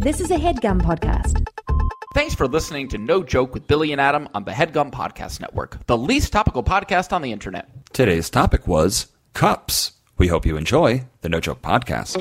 This is a headgum podcast. Thanks for listening to No Joke with Billy and Adam on the Headgum Podcast Network, the least topical podcast on the internet. Today's topic was cups. We hope you enjoy the No Joke Podcast.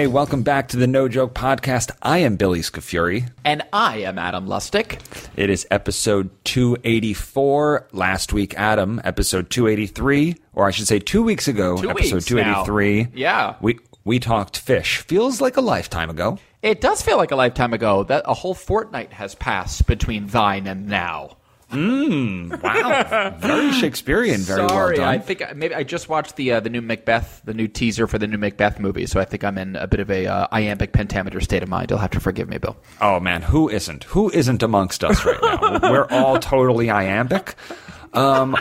Okay, welcome back to the No Joke Podcast. I am Billy Scafuri. And I am Adam Lustick. It is episode 284. Last week, Adam, episode 283, or I should say two weeks ago, Two episode weeks 283. now. Yeah. We, we talked fish. Feels like a lifetime ago. It does feel like a lifetime ago that a whole fortnight has passed between thine and now. Mmm, wow. Very Shakespearean, very Sorry, well done. I think I- maybe I just watched the uh, the new Macbeth, the new teaser for the new Macbeth movie, so I think I'm in a bit of a uh, iambic pentameter state of mind. You'll have to forgive me, Bill. Oh man, who isn't? Who isn't amongst us right now? We're all totally iambic. Um,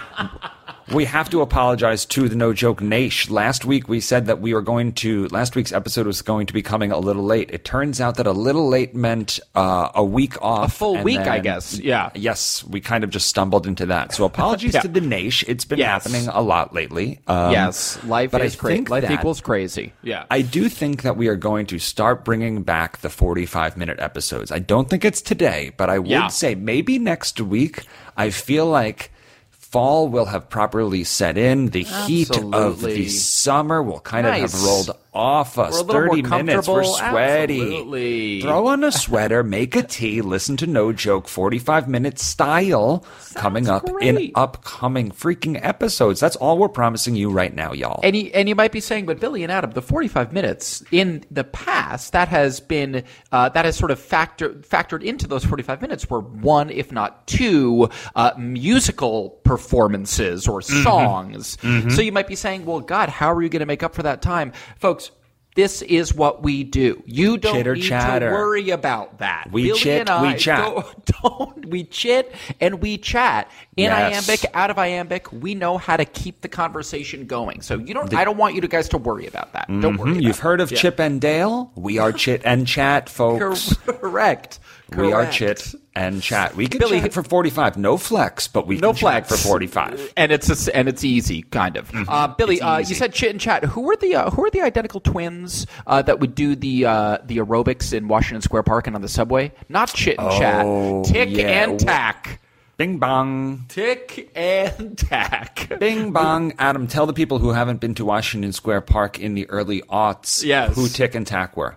we have to apologize to the No Joke Nation. Last week we said that we were going to. Last week's episode was going to be coming a little late. It turns out that a little late meant uh, a week off, A full week, I guess. Yeah. Yes, we kind of just stumbled into that. So apologies Yeah. to the Nation. It's been Yes. happening a lot lately. Um, yes, life but is crazy. Life that- equals crazy. Yeah. I do think that we are going to start bringing back the 45 minute episodes. I don't think it's today, but I would Yeah. say maybe next week. I feel like fall will have properly set in. The heat of the summer will kind of have rolled off us. We're a little more 30 minutes, we're sweaty. Absolutely. Throw on a sweater, make a tea, listen to No Joke 45 minute style coming up in upcoming freaking episodes. That's all we're promising you right now, y'all. And you, and you might be saying, but Billy and Adam, the 45 minutes in the past, that has been, uh, that has sort of factor, factored into those 45 minutes were one, if not two, uh, musical performances or Mm-hmm. songs. So you might be saying, well, God, how are you going to make up for that time? Folks, this is what we do. You don't Chitter need chatter. to worry about that. We Billy chit, and we chat. Don't, don't we chit and we chat in Yes. iambic, out of iambic. We know how to keep the conversation going. So you don't. I don't want you guys to worry about that. Don't mm-hmm. worry. You've heard of. Yeah. Chip and Dale? We are Chit and Chat, folks. Correct. We are Chit and Chat. We can Billy- chat for 45. No flex, but we No flex for 45. and it's a and it's easy, kind of. Uh, Billy, uh, you said chit and chat. Who were the uh, who are the identical twins uh, that would do the uh, the aerobics in Washington Square Park and on the subway? Not chit and Oh, chat. Tick yeah. and tack. Bing bong. Tick and tack. Bing bong. Adam, tell the people who haven't been to Washington Square Park in the early aughts Yes. who Tick and Tack were.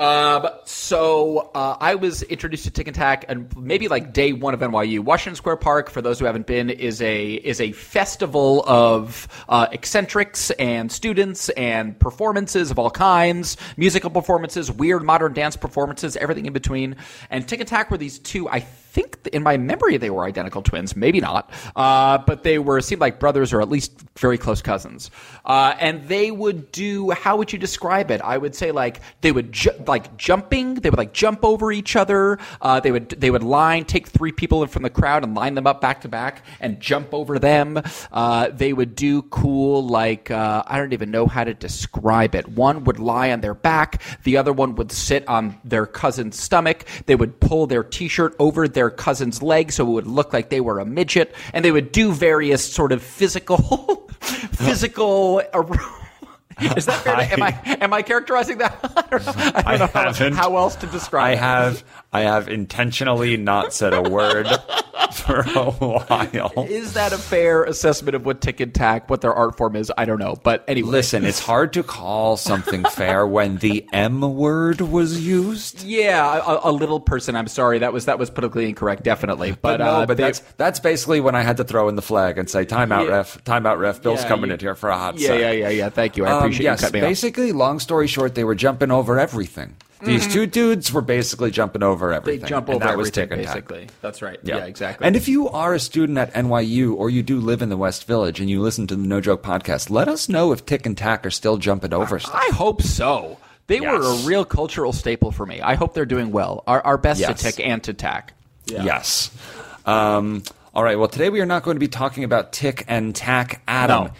Um, so uh, I was introduced to Tick and Tack, and maybe like day one of NYU. Washington Square Park, for those who haven't been, is a is a festival of uh, eccentrics and students and performances of all kinds, musical performances, weird modern dance performances, everything in between. And Tick and Tack were these two. I think in my memory they were identical twins, maybe not, uh, but they were seemed like brothers or at least very close cousins. Uh, and they would do how would you describe it? I would say like they would ju- like jumping. They would like jump over each other. Uh, they would they would line take three people from the crowd and line them up back to back and jump over them. Uh, they would do cool like uh, I don't even know how to describe it. One would lie on their back. The other one would sit on their cousin's stomach. They would pull their t-shirt over their cousin's leg so it would look like they were a midget, and they would do various sort of physical physical. Is that fair? to- am I am I characterizing that? I don't know, I I don't know haven't. how else to describe. I it. have I have intentionally not said a word for a while. Is that a fair assessment of what Tick and Tack, what their art form is? I don't know, but anyway. Listen, it's hard to call something fair when the M word was used. Yeah, a, a little person. I'm sorry, that was that was politically incorrect, definitely. But, But, no, uh, but they- that's that's basically when I had to throw in the flag and say, "Time out, Yeah. ref! Time out, ref! Bill's Yeah, coming in here for a hot yeah, sec." yeah, yeah, yeah. Thank you. I Um, appreciate yes, you cutting me off. basically, long story short, they were jumping over everything. These two dudes were basically jumping over Mm-hmm. They everything. jump and over that everything, Tick and Tack. basically. That's right. Yeah, exactly. And if you are a student at NYU or you do live in the West Village and you listen to the No Joke podcast, let us know if Tick and Tack are still jumping over stuff. I hope so. They were a real cultural staple for me. I hope they're doing well. Our, our best Yes. to tick and to tack. Yes. Um, all right. Well, today we are not going to be talking about Tick and Tack, Adam. No.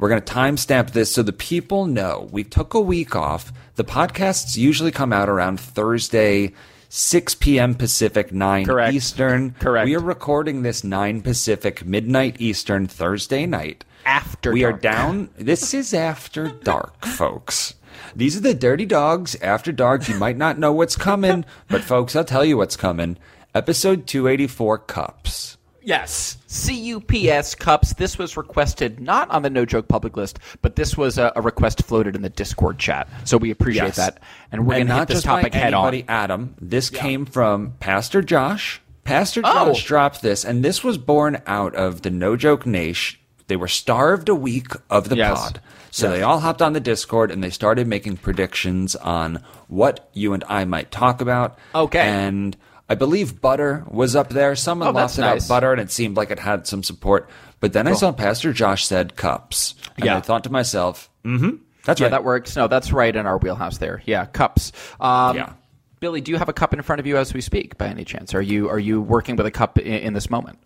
We're going to timestamp this so the people know we took a week off. The podcasts usually come out around Thursday, 6 p.m. Pacific, 9 Correct. Eastern. Correct. We are recording this 9 Pacific, midnight Eastern, Thursday night. After we dark. are down. This is after dark, folks. These are the dirty dogs after dark. You might not know what's coming, but folks, I'll tell you what's coming. Episode 284 Cups. Yes. CUPS cups. This was requested not on the no joke public list, but this was a, a request floated in the Discord chat. So we appreciate Yes. that. And we're going to not hit this just topic head anybody, on. Adam. This came from Pastor Josh. Pastor Oh. Josh dropped this, and this was born out of the No Joke Nation. They were starved a week of the Yes. pod. So they all hopped on the Discord and they started making predictions on what you and I might talk about. Okay. And I believe butter was up there. Someone Oh, lost about nice. butter and it seemed like it had some support. But then I saw Pastor Josh said cups. And Yeah. I thought to myself, mm-hmm, that's Yeah, right. that works. No, that's right in our wheelhouse there. Yeah, cups. Um, Yeah. Billy, do you have a cup in front of you as we speak, by any chance? Are you are you working with a cup in, in this moment?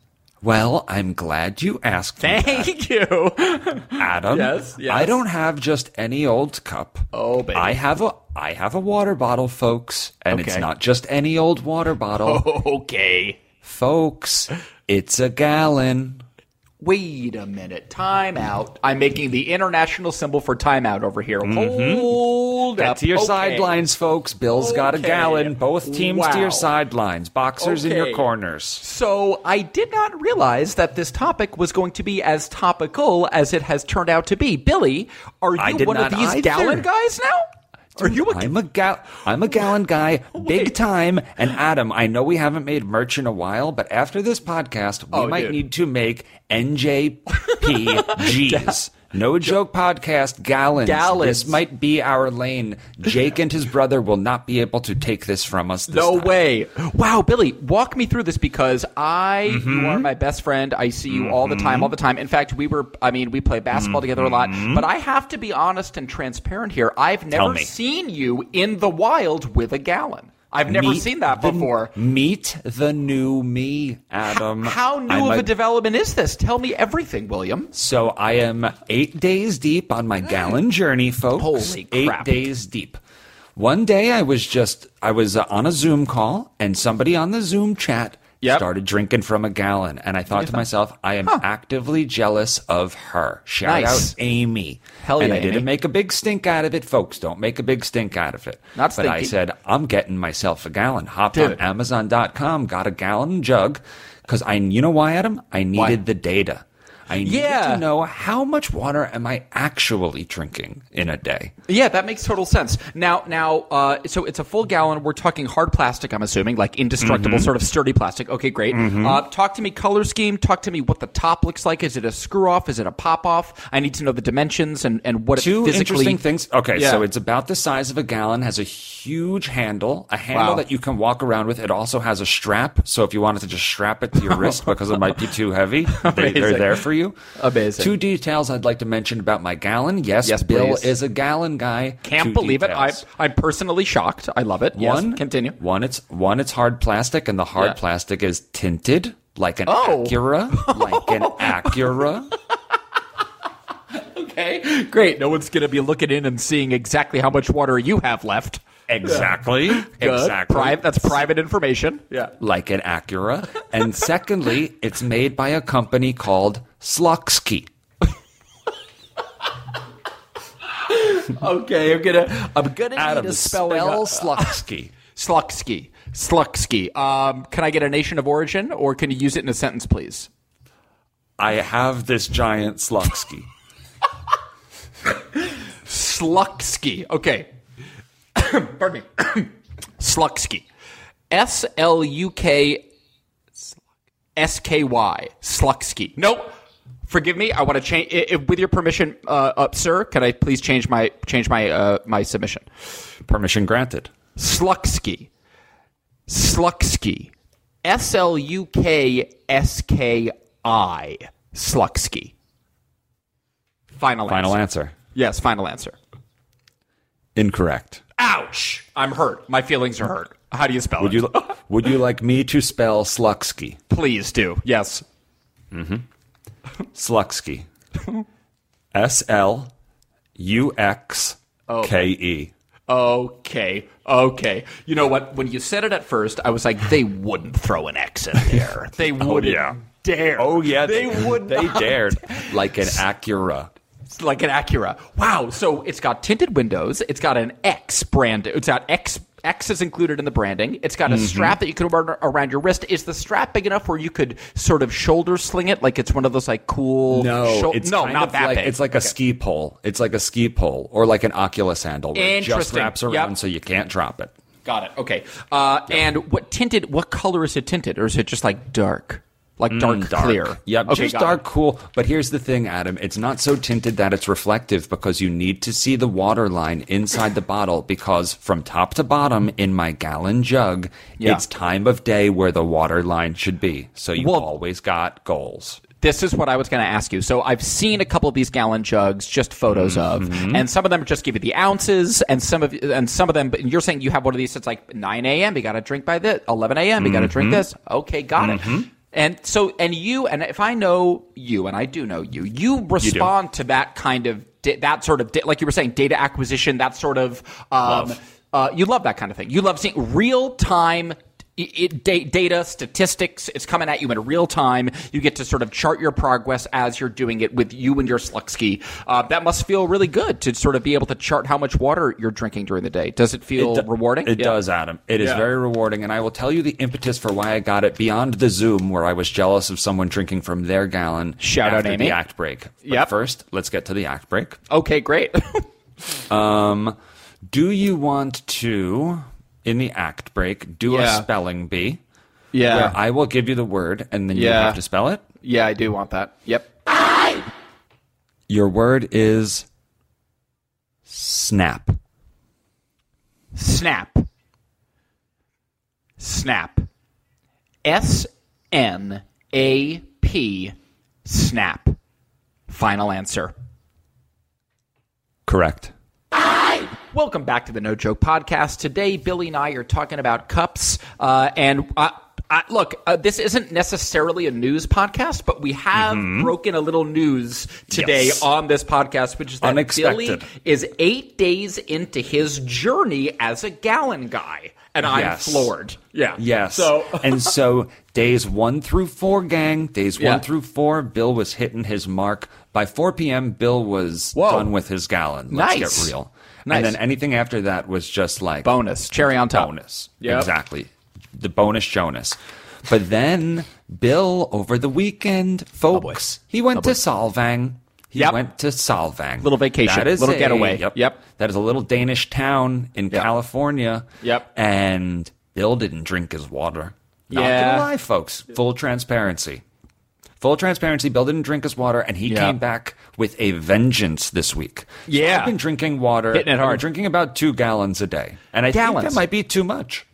Well, I'm glad you asked. Thank you. Adam. Yes, yes. I don't have just any old cup. Oh, baby. I have a I have a water bottle, folks, and it's not just any old water bottle, okay. folks. It's a gallon. Wait a minute. Time out. I'm making the international symbol for timeout over here. Mm-hmm. Hold Get up. to your Okay. sidelines, folks. Bill's got a gallon. Both teams to your sidelines. Boxers in your corners. So I did not realize that this topic was going to be as topical as it has turned out to be. Billy, are you one of these either. gallon guys now? Are you a I'm a gal. I'm a gallon guy, big time. And Adam, I know we haven't made merch in a while, but after this podcast, we Oh, might dude. need to make NJPGs. No joke podcast gallons. Gallons. This might be our lane. Jake and his brother will not be able to take this from us. This No time. way. Wow, Billy, walk me through this because I, Mm-hmm. you are my best friend. I see you all the time, all the time. In fact, we were, I mean, we play basketball together a lot, but I have to be honest and transparent here. I've never Mm-hmm. seen you in the wild with a gallon. I've never Meet seen that the- before. Meet the new me, Adam. How new I'm of a a development is this? Tell me everything, William. So I am eight days deep on my gallon journey, folks. Holy crap. eight days deep. One day I was just I was on a Zoom call and somebody on the Zoom chat Yep. started drinking from a gallon, and I thought to myself, I am actively jealous of her. Shout Nice. out Amy. Hell and yeah, I didn't make a big stink out of it, folks. Don't make a big stink out of it. Not but I said, I'm getting myself a gallon. Hopped Dude. on Amazon.com, got a gallon jug because I, you know why, Adam? I needed the data. I need Yeah. to know how much water am I actually drinking in a day. Yeah, that makes total sense. Now, now, uh, so it's a full gallon. We're talking hard plastic. I'm assuming, like indestructible, Mm-hmm. sort of sturdy plastic. Okay, great. Uh, talk to me color scheme. Talk to me what the top looks like. Is it a screw off? Is it a pop off? I need to know the dimensions and and what Two it physically. interesting things. Okay, Yeah. so it's about the size of a gallon, has a huge handle, a handle Wow. that you can walk around with. It also has a strap, so if you wanted to just strap it to your wrist because it might be too heavy, they, they're there for you. Amazing. Two details I'd like to mention about my gallon. Yes, Yes, Bill please. is a gallon guy. Can't Two believe it. I'm. I'm personally shocked. I love it. One, yes, continue. One, it's one, it's hard plastic, and the hard Yeah. plastic is tinted like an Oh. Acura, like an Acura. Okay, great. No one's gonna be looking in and seeing exactly how much water you have left. Exactly, Good. exactly. Private. That's private information. Yeah. like an Acura. And secondly, it's made by a company called Slucksky. Okay, I'm gonna I'm gonna Adam, need a spelling. spell Slucksky. Slucksky. Slucksky. Um, can I get a nation of origin, or can you use it in a sentence, please? I have this giant Slucksky. Slucksky. Okay. Pardon me. Slucksky. S L U K S K Y. Slucksky. Nope. Forgive me. I want to change. i- i- With your permission, uh, uh, sir, can I please change my change my uh, my submission? Permission granted. Slucksky. Slucksky. S L U K S K I. Slucksky. Final, Final answer. answer. Yes, final answer. Incorrect. Ouch! I'm hurt. My feelings are hurt. How do you spell Would it? you would you like me to spell Slucksky? Please do. Yes. Slucksky. S L U X K E. Okay, okay. You know what? When you said it at first, I was like, they wouldn't throw an X in there. They oh, wouldn't yeah. dare. Oh yeah, they, would. They dared like an Acura. It's like an Acura. Wow. So it's got tinted windows. It's got an X brand. It's got X. X is included in the branding. It's got a Mm-hmm. strap that you can wear around your wrist. Is the strap big enough where you could sort of shoulder sling it, like it's one of those like cool? shou- it's no, not that like, big. It's like a ski pole. It's like a ski pole or like an Oculus handle where it just wraps around Yep. so you can't drop it. Got it. Okay. Uh, And what tinted? What color is it tinted, or is it just like dark, like dark, Mm, dark. clear? Yep, Okay. just dark, it. cool. But here's the thing, Adam. It's not so tinted that it's reflective because you need to see the water line inside the bottle because from top to bottom in my gallon jug, Yeah. it's time of day where the water line should be. So you Well- always got goals. This is what I was going to ask you. So I've seen a couple of these gallon jugs, just photos Mm-hmm. of, and some of them just give you the ounces, and some of and some of them. But you're saying you have one of these It's like 9 a.m. You got to drink by this. 11 a.m. You got to drink Mm-hmm. this. Okay, got it. And so, and you, and if I know you, and I do know you, you respond to that kind of that sort of like you were saying, data acquisition, that sort of. Um, uh, you love that kind of thing. You love seeing real time it, it, data, statistics, it's coming at you in real time. You get to sort of chart your progress as you're doing it with you and your Slutsky. Uh, that must feel really good to sort of be able to chart how much water you're drinking during the day. Does it feel It do- rewarding? It Yeah. does, Adam. It is Yeah. very rewarding, and I will tell you the impetus for why I got it beyond the Zoom, where I was jealous of someone drinking from their gallon. Shout out after Amy. the act break. But Yep. first, let's get to the act break. Okay, great. um, Do you want to, in the act break, do Yeah. a spelling bee? yeah. Where I will give you the word, and then you have to spell it. yeah, I do want that. Yep. Your word is snap. Snap. Snap. S N A P. Snap. Final answer. Correct. Welcome back to the No Joke Podcast. Today, Billy and I are talking about cups. Uh, and uh, uh, look, uh, this isn't necessarily a news podcast, but we have broken a little news today Yes. on this podcast, which is that Unexpected. Billy is eight days into his journey as a gallon guy. And I'm floored. Yeah. Yes. So. and so days one through four, gang, days Yeah. one through four, Bill was hitting his mark. By 4 p.m., Bill was Whoa. done with his gallon. Let's Nice. get real. Nice. And then anything after that was just like Bonus. Cherry on top. bonus. Yep. Exactly. The bonus Jonas. But then Bill over the weekend, folks, he went to Solvang. He Yep. went to Solvang. Little vacation, That is little a- getaway. Yep. Yep. That is a little Danish town in Yep. California. Yep. And Bill didn't drink his water. Not Yeah. gonna lie, folks. Full transparency. Full transparency. Bill didn't drink his water, and he Yeah. came back with a vengeance this week. So Yeah. I've been drinking water. Hitting it hard. I'm drinking about two gallons a day, and I Gallons. think that might be too much.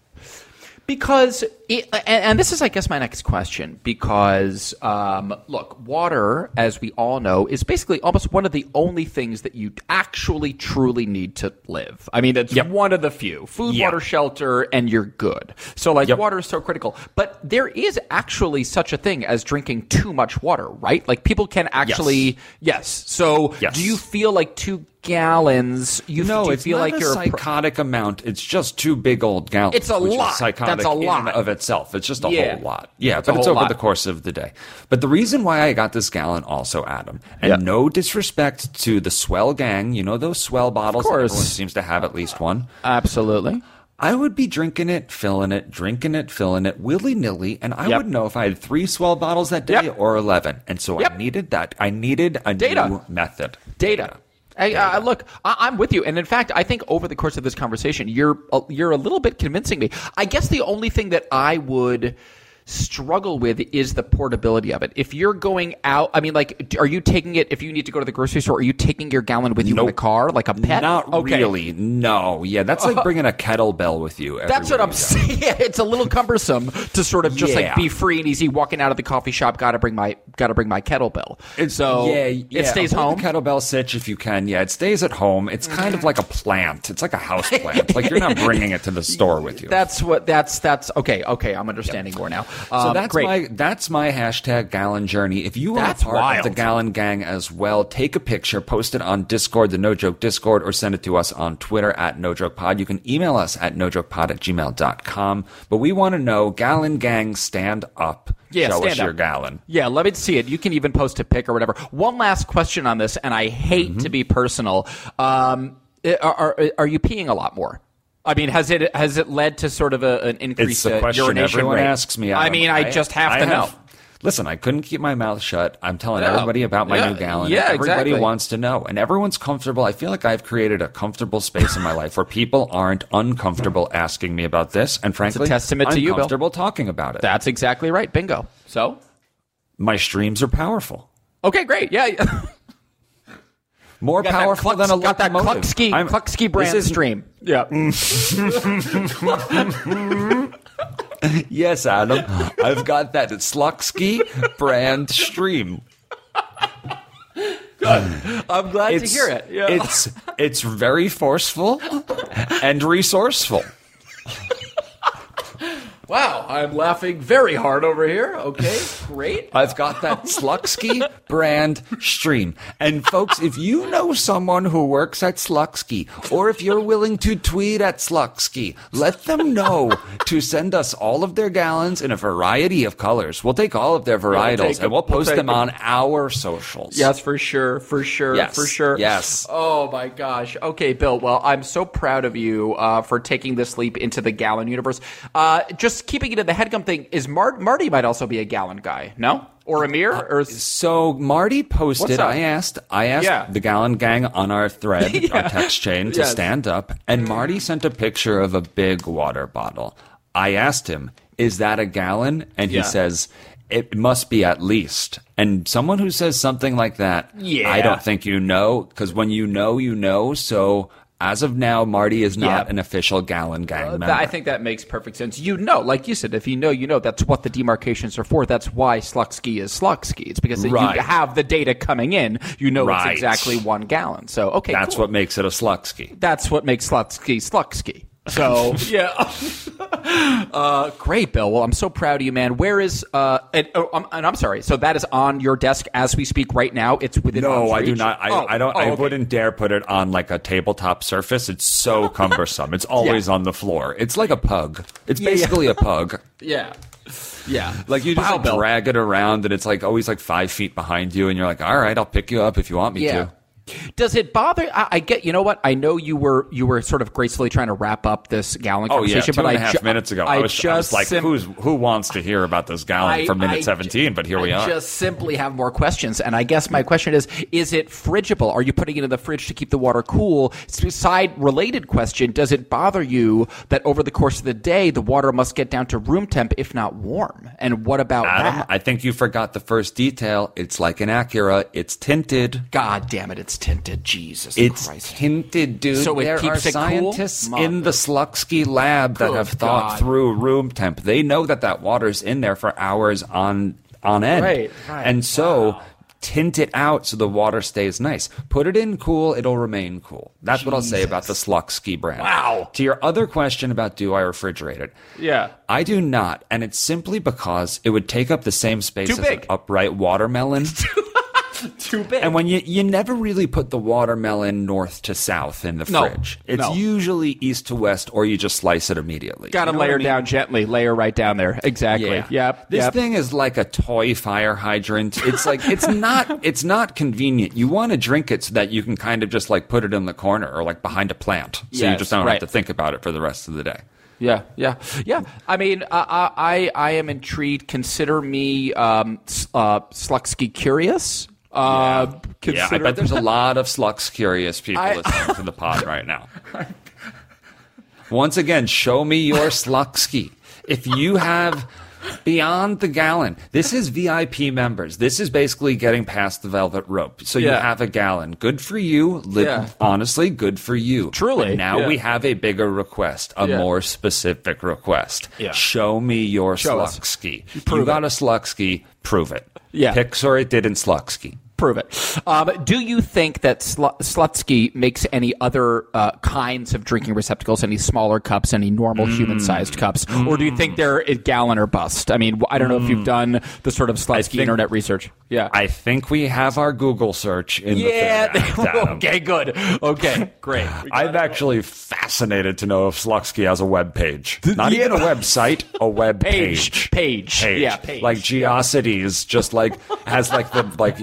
Because, it, and, and this is, I guess, my next question. Because, um, look, water, as we all know, is basically almost one of the only things that you actually truly need to live. I mean, it's Yep. one of the few food, Yeah. water, shelter, and you're good. So, like, Yep. water is so critical. But there is actually such a thing as drinking too much water, right? Like, people can actually, yes. So, Yes. do you feel like two gallons? You No, it's feel not like a you're a psychotic amount. It's just two big old gallons. It's a lot. psychotic That's a lot. of itself. It's just a Yeah. whole lot. Yeah, It's but it's over lot. the course of the day. But the reason why I got this gallon also, Adam, and Yeah. no disrespect to the swell gang, you know those swell bottles. everyone seems to have at least one. Absolutely. I would be drinking it, filling it, drinking it, filling it, willy nilly, and I Yep. would know if I had three swell bottles that day Yep. or eleven. And so Yep. I needed that. I needed a Data. new method. data. I, I, look, I, I'm with you, and in fact, I think over the course of this conversation, you're a, you're a little bit convincing me. I guess the only thing that I would struggle with is the portability of it. If you're going out, I mean, like, are you taking it if you need to go to the grocery store? Are you taking your gallon with you in the car, like a pet? Not Okay. really. No. Yeah, that's like bringing a kettlebell with you. That's what I'm saying. Yeah, it's a little cumbersome to sort of just like be free and easy walking out of the coffee shop. Got to bring my got to bring my kettlebell. And so yeah, it stays home. Kettlebell sitch if you can. Yeah, it stays at home. It's kind of like a plant. It's like a house plant. like you're not bringing it to the store with you. That's what that's that's okay. Okay, I'm understanding more now. So Um, that's great. my that's my hashtag gallon journey. If you are That's a part wild. of the gallon gang as well, take a picture, post it on Discord, the No Joke Discord, or send it to us on Twitter at No Joke Pod. You can email us at nojokepod at gmail.com. But we want to know gallon gang stand up. Yeah, Show stand us your up. gallon. Yeah, let me see it. You can even post a pic or whatever. One last question on this, and I hate Mm-hmm. to be personal. Um, are, are are you peeing a lot more? I mean, has it has it led to sort of a, an increase It's the question urination everyone rate? asks me. I mean, I, just have to know. Listen, I couldn't keep my mouth shut. I'm telling Yeah. everybody about my Yeah. new gallon. Yeah, everybody exactly. wants to know, and everyone's comfortable. I feel like I've created a comfortable space in my life where people aren't uncomfortable asking me about this, and frankly, a testament to you, Bill. uncomfortable talking about it. That's exactly right. Bingo. So, my streams are powerful, okay, great. Yeah. more powerful Klux- than a got that locomotive. Kluxky, I'm- Kluxky brand is- stream. Yeah. Yes, Adam, I've got that It's Sluxky brand stream. I'm glad It's to hear it. Yeah. it's it's very forceful and resourceful. Wow, I'm laughing very hard over here. Okay, great. I've got that Sluxky brand stream. And folks, if you know someone who works at Sluxky, or if you're willing to tweet at Sluxky, let them know to send us all of their gallons in a variety of colors. We'll take all of their varietals and we'll We'll post them them. on our socials. Yes, for sure, for sure, Yes, for sure. yes. Oh my gosh. Okay, Bill. Well, I'm so proud of you uh, for taking this leap into the Gallon universe. Uh, just keeping it in the headgum thing is Mar- Marty might also be a Gallon guy, no? Or uh, Amir? or So Marty posted. I asked. I asked Yeah. the Gallon Gang on our thread, our text chain, to Yes. stand up, and mm-hmm. Marty sent a picture of a big water bottle. I asked him, "Is that a gallon?" And he Yeah. says, "It must be at least." And someone who says something like that, Yeah. I don't think you know, because when you know, you know. So. As of now, Marty is not Yeah. an official Gallon Gang Uh, member. that- I think that makes perfect sense. You know, like you said, if you know, you know. That's what the demarcations are for. That's why Sluxky is Sluxky. It's because Right. you have the data coming in. You know Right. it's exactly one gallon. So okay, That's cool. what makes it a Sluxky. that's what makes Slutsky Slutsky. So yeah, uh, great, Bill. Well, I'm so proud of you, man. Where is uh, and, oh, um, and I'm sorry. So that is on your desk as we speak right now. It's within. No, arm's I do reach? not. I, Oh, I don't. oh, I okay. wouldn't dare put it on like a tabletop surface. It's so cumbersome. It's always on the floor. It's like a pug. It's yeah. basically a pug. Yeah, yeah. Like you just Wow, like, Bill. drag it around, and it's like always like five feet behind you, and you're like, all right, I'll pick you up if you want me Yeah. to. Does it bother? I, I get. You know what? I know you were you were sort of gracefully trying to wrap up this gallon Oh yeah, conversation, two but I half ju- minutes ago, I, I, was, just I was like, sim- "Who's who wants to hear about this gallon for minute seventeen?" But here we I are. just simply have more questions, and I guess my question is: Is it fridgeable? Are you putting it in the fridge to keep the water cool? Side related question: Does it bother you that over the course of the day the water must get down to room temp, if not warm? And what about Adam, that? I think you forgot the first detail. It's like an Acura. It's tinted. God damn it! It's tinted. Jesus It's Christ! tinted, dude. So it there are cool? scientists Mother- in the Slutsky lab that have thought God. through room temp. They know that that water's in there for hours on on end, Right, right. and so. Tint it out so the water stays nice. Put it in cool, it'll remain cool. That's what I'll say about the Slutsky brand. Wow. To your other question about do I refrigerate it? Yeah. I do not, and it's simply because it would take up the same space Too as big. an upright watermelon. Too big. And when you you never really put the watermelon north to south in the No, fridge. It's no. usually east to west, or you just slice it immediately. Got to You know layer I mean? down gently. Layer right down there. Exactly. Yeah. Yep. This yep. thing is like a toy fire hydrant. It's like it's not it's not convenient. You want to drink it so that you can kind of just like put it in the corner or like behind a plant, so you just don't right. have to think about it for the rest of the day. Yeah, yeah, yeah. I mean, I, I, I am intrigued. Consider me, um, uh, Slutsky curious. Uh, Yeah, I bet there's a lot of Slux curious people I- listening to the pod right now. Once again, show me your Sluxky. If you have beyond the gallon, this is VIP members. This is basically getting past the velvet rope. So you have a gallon. Good for you. Li- Yeah. Honestly, good for you. Truly, now yeah. we have a bigger request, a Yeah. more specific request. Yeah. Show me your Show us. Sluxky. Prove you got it. a Sluxky, prove it. Yeah. Pixar it did in Sluxky. Prove it. Um, do you think that Sl- Slutsky makes any other uh, kinds of drinking receptacles, any smaller cups, any normal Mm. human-sized cups, or do you think they're a gallon or bust? I mean, I don't know if you've done the sort of Slutsky think- internet research. Yeah. I think we have our Google search in yeah. the act, okay. Good. Okay. Great. I'm actually fascinated to know if Slutsky has a web page. Not even a website, a web Page. page. Page. Yeah, page. Like Geocities just like has like the like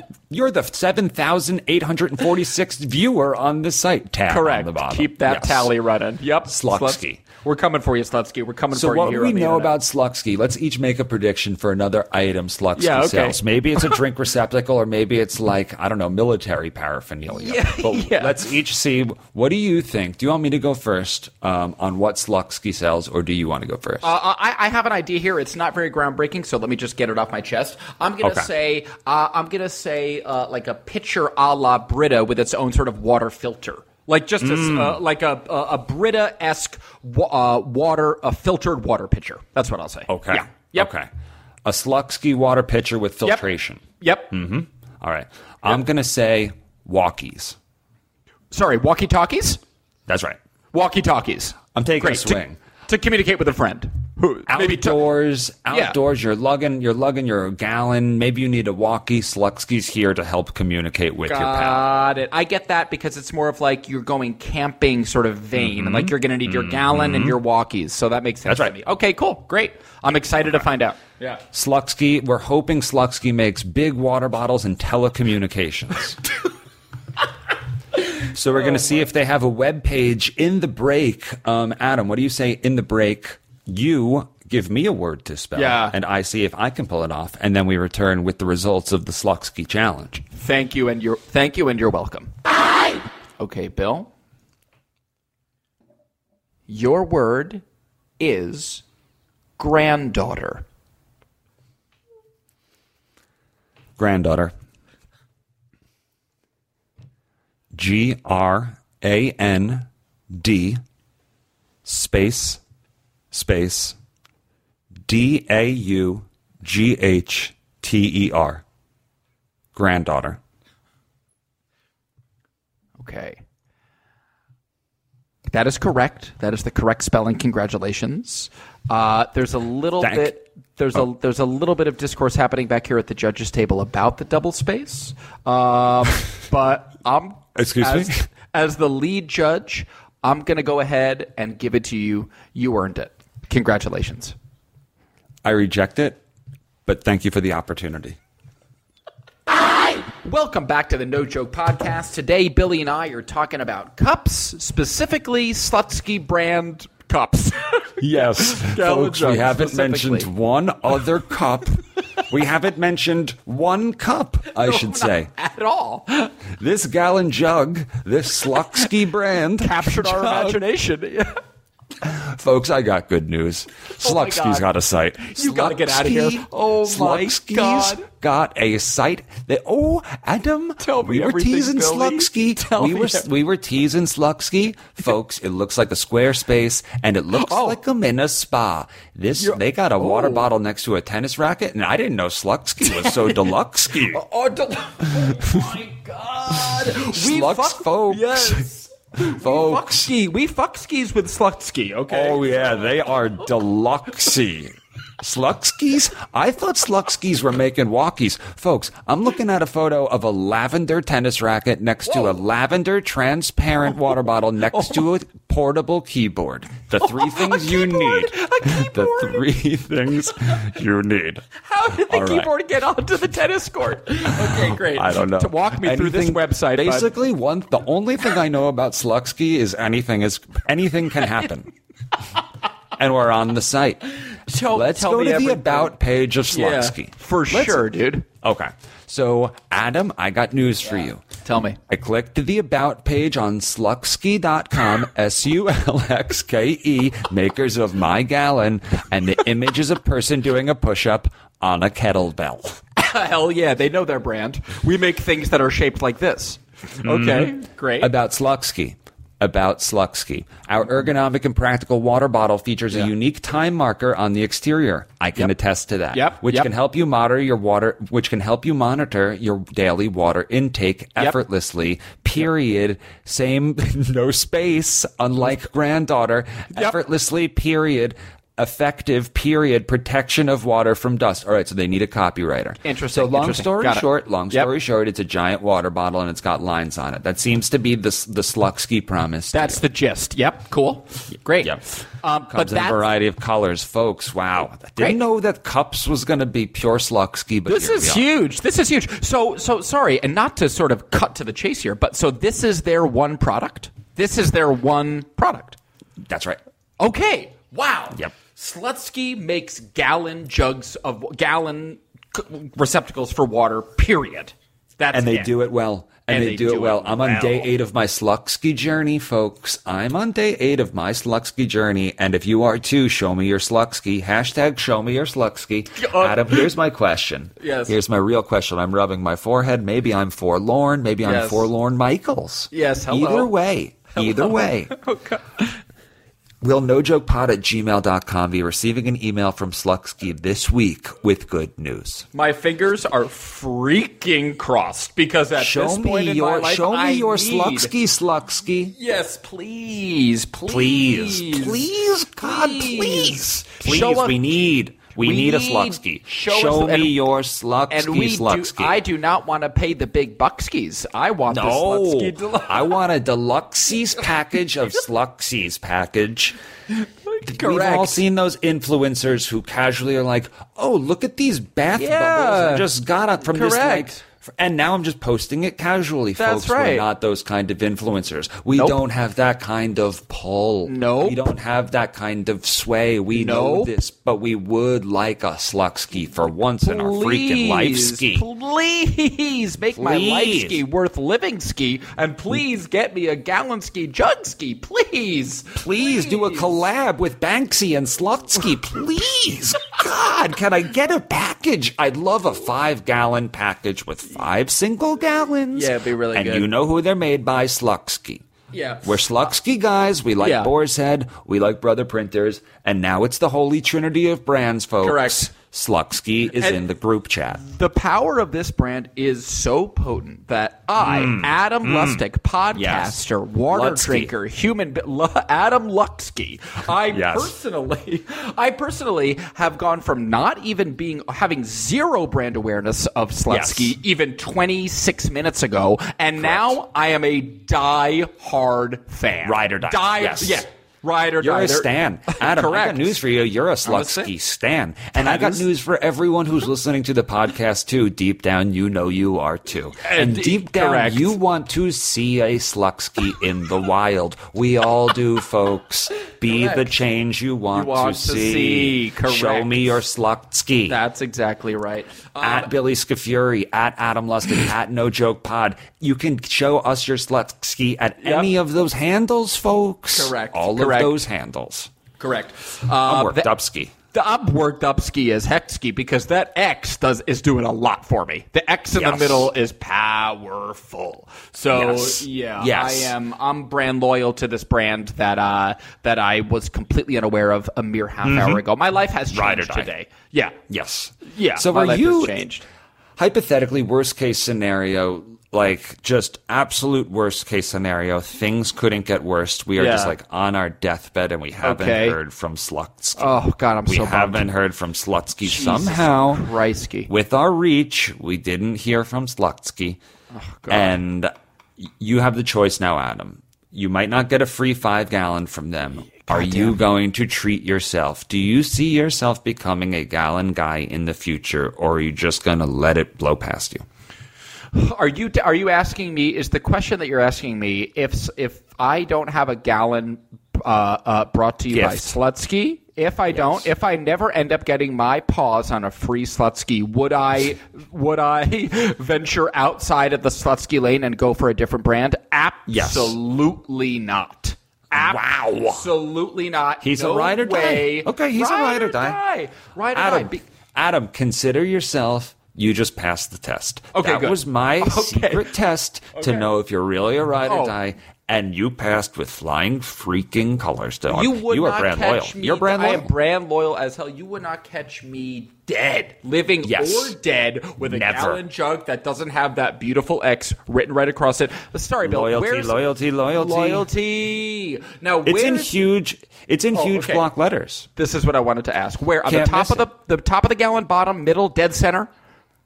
you're the 7,846th viewer on the site tab Correct. on the bottom. Keep that Yes. tally running. Yep. Slutsky. Sluts- We're coming for you, Slutsky. We're coming So for what you do here we on the know internet. about Slutsky? Let's each make a prediction for another item Slutsky Yeah, okay. sells. Maybe it's a drink receptacle, or maybe it's like I don't know, military paraphernalia. Yeah, but yeah. let's each see. What do you think? Do you want me to go first um, on what Slutsky sells, or do you want to go first? Uh, I, I have an idea here. It's not very groundbreaking, so let me just get it off my chest. I'm gonna Okay. say, uh, I'm gonna say, uh, like a pitcher a la Brita with its own sort of water filter, like just Mm. uh, like a a, a Brita esque uh, water, a filtered water pitcher. That's what I'll say. okay. Yeah. Yep. Okay. A Slutsky water pitcher with filtration. Yep. mm-hmm all right. I'm gonna say walkies. Sorry, walkie talkies. That's right. Walkie talkies. I'm taking a Great. To- swing. to, communicate with a friend. Who maybe to- outdoors, Yeah. outdoors. You're lugging, you're lugging your gallon. Maybe you need a walkie. Slutsky's here to help communicate with your pal. Got it. I get that because it's more of like you're going camping sort of vein, and like you're going to need your gallon and your walkies. So that makes sense Mm-hmm. That's to right. me. Okay, cool, great. I'm excited to find out. Yeah. Slutsky, we're hoping Slutsky makes big water bottles and telecommunications. so we're going to see if they have a web page in the break. Um, Adam, what do you say in the break? You give me a word to spell, Yeah. and I see if I can pull it off, and then we return with the results of the Slutsky challenge. Thank you, and you're thank you, and you're welcome. Okay, Bill. Your word is granddaughter. Granddaughter. G R A N D space space D A U G H T E R. Granddaughter. Okay. That is correct. That is the correct spelling. Congratulations. Uh, there's a little Thank- bit. There's a there's a little bit of discourse happening back here at the judges' table about the double space. Um, but I'm Excuse as, me? as the lead judge. I'm going to go ahead and give it to you. You earned it. Congratulations. I reject it, but thank you for the opportunity. Welcome back to the No Joke Podcast. Today, Billy and I are talking about cups, specifically Slutsky brand cups. Yes, Gallon folks, we haven't mentioned one other cup. we haven't mentioned one cup, I should say. At all. This gallon jug, this Slutsky brand, Captured our jug. imagination. Folks, I got good news. Oh my Slutsky's God. got a site. You gotta get out of here. Oh my Slutsky's God. got a site. That, oh, Adam, Tell me we were teasing Billy. Slutsky. Tell we me were everything. we were teasing Slutsky, folks. It looks like a square space, and it looks Oh. like I'm in a spa. This You're- they got a water Oh. bottle next to a tennis racket, and I didn't know Slutsky was so deluxe. Oh, del- oh my God. We Sluts, fuck- folks. Yes. Fuck folks. ski. We fuck skis with Slutsky, okay? Oh yeah, they are deluxey. Slutskis? I thought Slutskis were making walkies. Folks, I'm looking at a photo of a lavender tennis racket next to a lavender transparent water bottle next to a portable keyboard. The three things you keyboard! need. A The three things you need. How did the All right. keyboard get onto the tennis court? Okay, great. I don't know. To walk me through this website. Basically, one. The only thing I know about Slutsky is anything is anything can happen, and we're on the site. Tell- Let's tell go me to the about page of yeah, Slutsky. for Let's- sure, dude. Okay, so Adam, I got news for you. Tell me. I clicked to the about page on sluxky.com, S U L X K E, makers of My Gallon, and the image is a person doing a push up on a kettlebell. Hell yeah, they know their brand. We make things that are shaped like this. Mm-hmm. Okay, great. About Slutsky. About Slutsky. Our ergonomic and practical water bottle features a unique time marker on the exterior. I can Yep. attest to that. Yep, Which yep. can help you monitor your water, which can help you monitor your daily water intake effortlessly. Period. Same, no space. Unlike granddaughter, effortlessly. Period. Effective period protection of water from dust. All right, so they need a copywriter. Interesting, So long interesting. story Got it. short, long Yep. story short, it's a giant water bottle and it's got lines on it. That seems to be the the Slutsky promise. That's the gist. Yep. Cool. Great. Yep. Um, but Comes in a variety of colors, folks. Wow. I Great. didn't know that cups was going to be pure Slutsky, but This is huge. This is huge. So, so sorry, and not to sort of cut to the chase here, but so this is their one product. This is their one product. That's right. Okay. Wow. Yep. Slutsky makes gallon jugs of gallon receptacles for water. Period. That's And they it. do it well. And, they, do, it well. I'm on day eight of my Slutsky journey, folks. I'm on day eight of my Slutsky journey. And if you are too, show me your Slutsky. Hashtag show me your Slutsky. Uh, Adam, here's my question. Yes. Here's my real question. I'm rubbing my forehead. Maybe I'm forlorn. Maybe I'm Yes. forlorn Michaels. Yes, hello. Either way. Either way. Oh, Will nojokepod at gmail.com be receiving an email from Slutsky this week with good news? My fingers are freaking crossed because at Show this me point in your my life, show me I your need- Slutsky Slutsky. Yes, please, Please, please, please, God, please, please. Show us- we need, we, we need, a Slutsky. show Show, me your Slutsky and we do, I do not want to pay the big buckskis. I want the no, Slutsky deluxe. I want a deluxe's package of Sluxy's package. Correct. We've all seen those influencers who casually are like, "Oh, look at these bath Yeah. bubbles I just got it from this like." And now I'm just posting it casually, That's folks. We're not those kind of influencers. We Nope. don't have that kind of pull. Nope. We don't have that kind of sway. We know this, but we would like a sluxky for once in our freaking life Please, ski. Please make my life ski worth living ski, and please get me a gallon ski jug ski, please. Please do a collab with Banksy and Slutsky, please. God, can I get a package? I'd love a five gallon package with five single gallons. Yeah, it'd be really and good. you know who they're made by? Slutsky. Yeah. We're Slutsky guys. We like Yeah. Boar's Head. We like Brother Printers. And now it's the holy trinity of brands, folks. Correct. Slutsky is And- in the group chat. The power of this brand is so potent that I, Mm. Adam Lustick, podcaster, water Lutsky. drinker, human, Adam Luxky, I Yes. personally, I personally have gone from not even being having zero brand awareness of Slutsky Yes. even 26 minutes ago, and now I am a die-hard fan. Ride or die. Die, Yes. yeah. Ride or You're die. a stan. Adam, I got news for you. You're a. Slutsky stan. And I got news for everyone who's listening to the podcast too. Deep down, you know you are too. And And- deep down, correct. you want to see a Slutsky in the wild. We all do, folks. Be the change you want, want to to see. see. Show Correct. me your Slutsky. That's exactly right. Um, at Billy Scafuri, at Adam Lustick, at No Joke Pod. You can show us your Slutsky at Yep. any of those handles, folks. Correct. All Correct. of those handles. Correct. I'm Uh, worked the- up ski. The I'm worked up ski as ski because that X does is doing a lot for me. The X in the middle is powerful. So Yes. yeah, Yes. I am I'm brand loyal to this brand that uh that I was completely unaware of a mere half hour ago. My life has Mm-hmm. Changed today. Yeah. Yes. Yeah. So my are life you has changed. hypothetically worst case scenario? Like just absolute worst case scenario, things couldn't get worse. We are Yeah. just like on our deathbed, and we haven't Okay. heard from Slutsky. Oh god, I'm we so bummed. haven't heard from Slutsky Jesus somehow. Christy. With our reach, we didn't hear from Slutsky. Oh, and you have the choice now, Adam. You might not get a free five gallon from them. Are you going to treat yourself? Do you see yourself becoming a gallon guy in the future, or are you just going to let it blow past you? Are you are you asking me? Is the question that you're asking me if if I don't have a gallon uh, uh, brought to you by. Slutsky? If I don't, if I never end up getting my paws on a free Slutsky, would I would I venture outside of the Slutsky lane and go for a different brand? Absolutely not. Wow. Absolutely not. He's no a ride or die. way. Okay, he's a ride or die. Ride or Adam, die. Be- Adam, consider yourself You just passed the test. Okay, that good. was my Okay. secret test to know if you're really a ride or Oh. die. And you passed with flying freaking colors, dog. You would are not brand catch loyal. me. You're brand loyal. I am brand loyal as hell. You would not catch me dead, living Yes. or dead, with a Never. gallon jug that doesn't have that beautiful X written right across it. Sorry, Bill. Loyalty, where's loyalty, loyalty. loyalty? Now, It's in huge. It's in Oh, huge okay. block letters. This is what I wanted to ask. Where on Can't the top of the the top of the gallon, bottom, middle, dead center?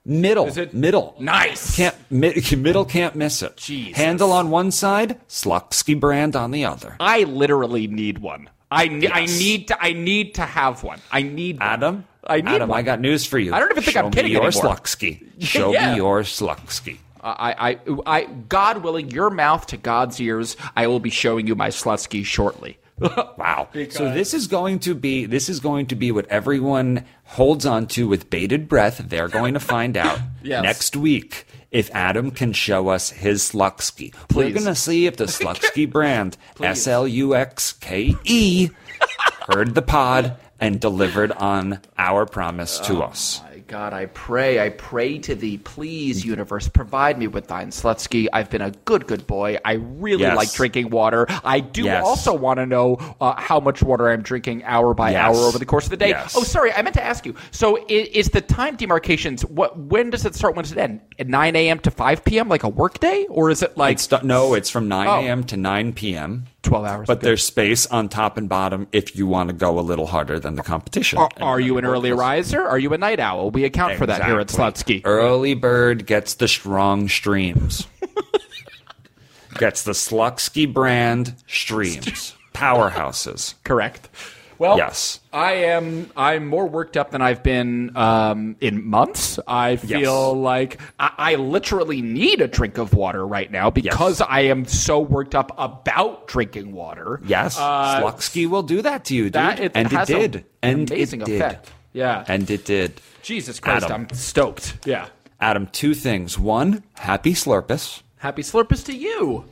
Middle. Is it- middle? Nice. Can't mi- middle can't miss it. Jesus. Handle on one side, Slutsky brand on the other. I literally need one. I ne- I need to I need to have one. I need one. Adam, I need Adam, one. I got news for you. I don't even think Show I'm kidding me your anymore. Slutsky. Show Yeah. me your Slutsky. I, I, I, God willing, your mouth to God's ears, I will be showing you my Slutsky shortly. Wow. So this is going to be this is going to be what everyone holds on to with bated breath. They're going to find out Yes. next week if Adam can show us his Sluxke. We're going to see if the Sluxke brand S L U X K E heard the pod and delivered on our promise Oh, to us. God, I pray, I pray to thee, please, universe, provide me with thine Sluxke. I've been a good, good boy. I really Yes. like drinking water. I do Yes. also want to know uh, how much water I'm drinking hour by Yes. hour over the course of the day. Oh, sorry, I meant to ask you. So, i- is the time demarcations? What? When does it start? When does it end? At 9 a.m. to 5 p.m. Like a work day, or is it like It's no, it's from 9 Oh. a.m. to 9 p.m. 12 hours? But Okay. there's space on top and bottom if you want to go a little harder than the competition. Are, are you an early riser? Are you a night owl? We account for that here at Exactly. Sluxke. Early bird gets the strong streams. gets the Sluxke brand streams. Powerhouses. Correct. Well, Yes. I am. I'm more worked up than I've been um, in months. I feel like I, I literally need a drink of water right now because I am so worked up about drinking water. Yes. Uh, Sluxke will do that to you, dude. that it and it a- did. an and amazing it did. effect. Yeah. And it did. Jesus Christ, Adam. I'm stoked. Yeah. Adam, two things. One, happy Slurpus. Happy Slurpus to you.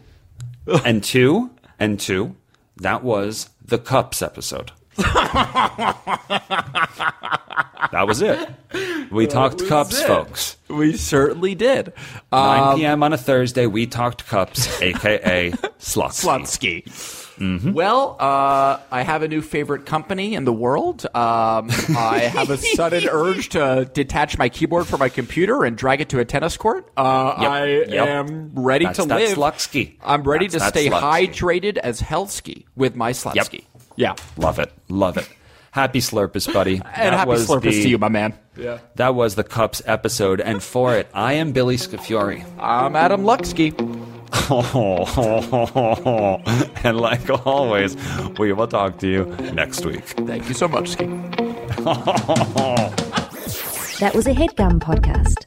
and two, and two, that was the Cups episode. That was it. We talked Cups, it. folks. We certainly did. 9 p.m. on a Thursday, we talked Cups, aka Sluxke. Sluxke. Mm-hmm. Well, uh, I have a new favorite company in the world. Um, I have a sudden urge to detach my keyboard from my computer and drag it to a tennis court. Uh, Yep, I yep. am ready That's to that live. Sluxke. I'm ready That's to stay Sluxke. hydrated as Hellski with my Sluxke. Yeah. Love it. Love it. Happy Slurpus, buddy. And That happy was Slurpus the- to you, my man. Yeah. That was the Cups episode, and for it, I am Billy Scafuri. I'm Adam Lucksky. and like always, we will talk to you next week. Thank you so much, Ski. That was a headgum podcast.